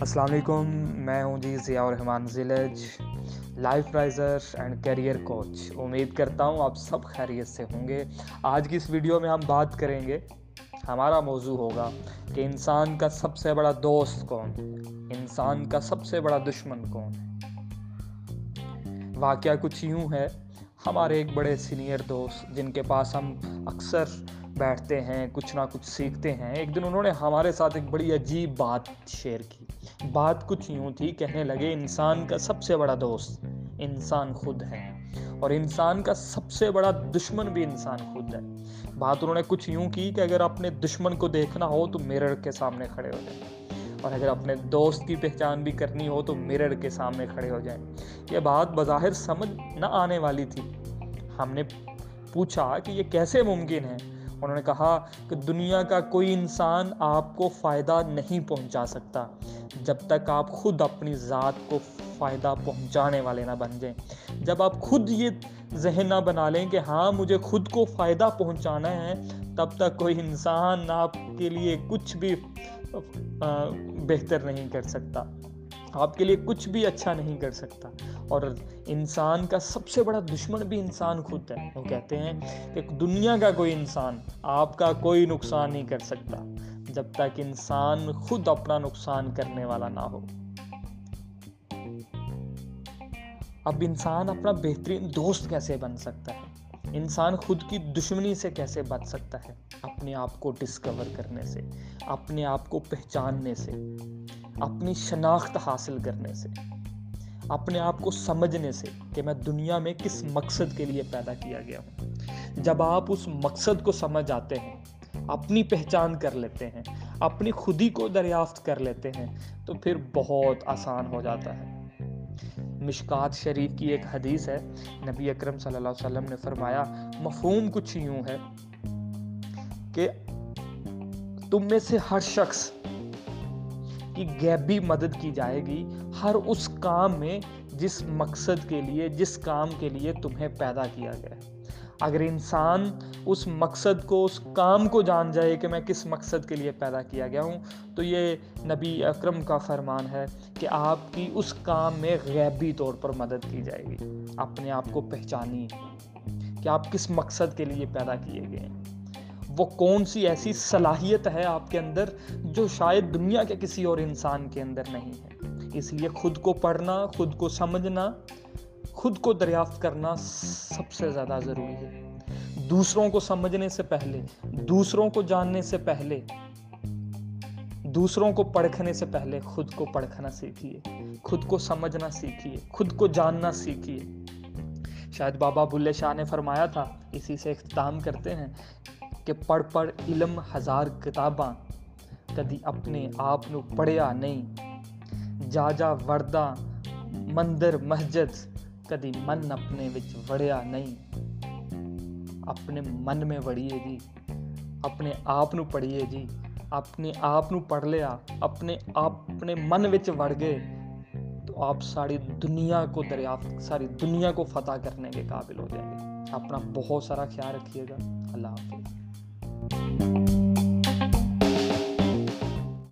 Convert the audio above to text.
السلام علیکم، میں ہوں جی ضیاء الرحمان ذیلج life praiser and career coach امید کرتا ہوں آپ سب خیریت سے ہوں گے۔ آج کی اس ویڈیو میں ہم بات کریں گے، ہمارا موضوع ہوگا کہ انسان کا سب سے بڑا دوست کون؟ انسان کا سب سے بڑا دشمن کون؟ ہے واقعہ کچھ یوں ہے، ہمارے ایک بڑے سینئر دوست، جن کے پاس ہم اکثر بیٹھتے ہیں، کچھ نہ کچھ سیکھتے ہیں۔ ایک دن انہوں نے ہمارے ساتھ ایک بڑی عجیب بات شیئر کی۔ بات کچھ یوں تھی، کہنے لگے، انسان کا سب سے بڑا دوست انسان خود ہے اور انسان کا سب سے بڑا دشمن بھی انسان خود ہے۔ بات انہوں نے کچھ یوں کی کہ اگر اپنے دشمن کو دیکھنا ہو تو میرر کے سامنے کھڑے ہو جائیں اور اگر اپنے دوست کی پہچان بھی کرنی ہو تو میرر کے سامنے کھڑے ہو جائیں یہ بات بظاہر سمجھ نہ آنے والی تھی۔ ہم نے پوچھا کہ یہ کیسے ممکن ہے؟ انہوں نے کہا کہ دنیا کا کوئی انسان آپ کو فائدہ نہیں پہنچا سکتا۔ جب تک آپ خود اپنی ذات کو فائدہ پہنچانے والے نہ بن جائیں۔ جب آپ خود یہ ذہن نہ بنا لیں کہ ہاں مجھے خود کو فائدہ پہنچانا ہے، تب تک کوئی انسان آپ کے لیے کچھ بھی بہتر نہیں کر سکتا۔ آپ کے لیے کچھ بھی اچھا نہیں کر سکتا۔ اور انسان کا سب سے بڑا دشمن بھی انسان خود ہے۔ وہ کہتے ہیں کہ دنیا کا کوئی انسان آپ کا کوئی نقصان نہیں کر سکتا۔ جب تک انسان خود اپنا نقصان کرنے والا نہ ہو۔ اب انسان اپنا بہترین دوست کیسے بن سکتا ہے؟ انسان خود کی دشمنی سے کیسے بچ سکتا ہے؟ اپنے آپ کو ڈسکور کرنے سے، اپنے آپ کو پہچاننے سے، اپنی شناخت حاصل کرنے سے، اپنے آپ کو سمجھنے سے کہ میں دنیا میں کس مقصد کے لیے پیدا کیا گیا ہوں۔ جب آپ اس مقصد کو سمجھ آتے ہیں اپنی پہچان کر لیتے ہیں، اپنی خودی کو دریافت کر لیتے ہیں، تو پھر بہت آسان ہو جاتا ہے۔ مشکات شریف کی ایک حدیث ہے، نبی اکرم صلی اللہ علیہ وسلم نے فرمایا، مفہوم کچھ یوں ہے کہ تم میں سے ہر شخص کی غیبی مدد کی جائے گی، ہر اس کام میں جس مقصد کے لیے، جس کام کے لیے تمہیں پیدا کیا گیا۔ ہے اگر انسان اس مقصد کو، اس کام کو جان جائے کہ میں کس مقصد کے لیے پیدا کیا گیا ہوں، تو یہ نبی اکرم کا فرمان ہے کہ آپ کی اس کام میں غیبی طور پر مدد کی جائے گی۔ اپنے آپ کو پہچانی کہ آپ کس مقصد کے لیے پیدا کیے گئے ہیں۔ وہ کون سی ایسی صلاحیت ہے آپ کے اندر جو شاید دنیا کے کسی اور انسان کے اندر نہیں ہے۔ اس لیے خود کو پڑھنا، خود کو سمجھنا خود کو دریافت کرنا سب سے زیادہ ضروری ہے۔ دوسروں کو سمجھنے سے پہلے، دوسروں کو جاننے سے پہلے، دوسروں کو پڑھنے سے پہلے خود کو پڑھنا سیکھیے۔ خود کو سمجھنا سیکھیے۔ خود کو جاننا سیکھیے۔ شاید بابا بلے شاہ نے فرمایا تھا، اسی سے اختتام کرتے ہیں کہ پڑھ پڑھ علم ہزار کتاباں، کدی اپنے آپ نو پڑھیا نہیں۔ جا جا وردہ، مندر، مسجد کدی من اپنے وچ وڑیا نہیں اپنے من میں وڑیے جی اپنے آپ نو پڑھیے جی اپنے آپ نو پڑھ لیا اپنے آپ اپنے من وچ وڑ گئے تو آپ ساری دنیا کو دریافت ساری دنیا کو فتح کرنے کے قابل ہو جائیں گے اپنا بہت سارا خیال رکھیے گا اللہ حافظ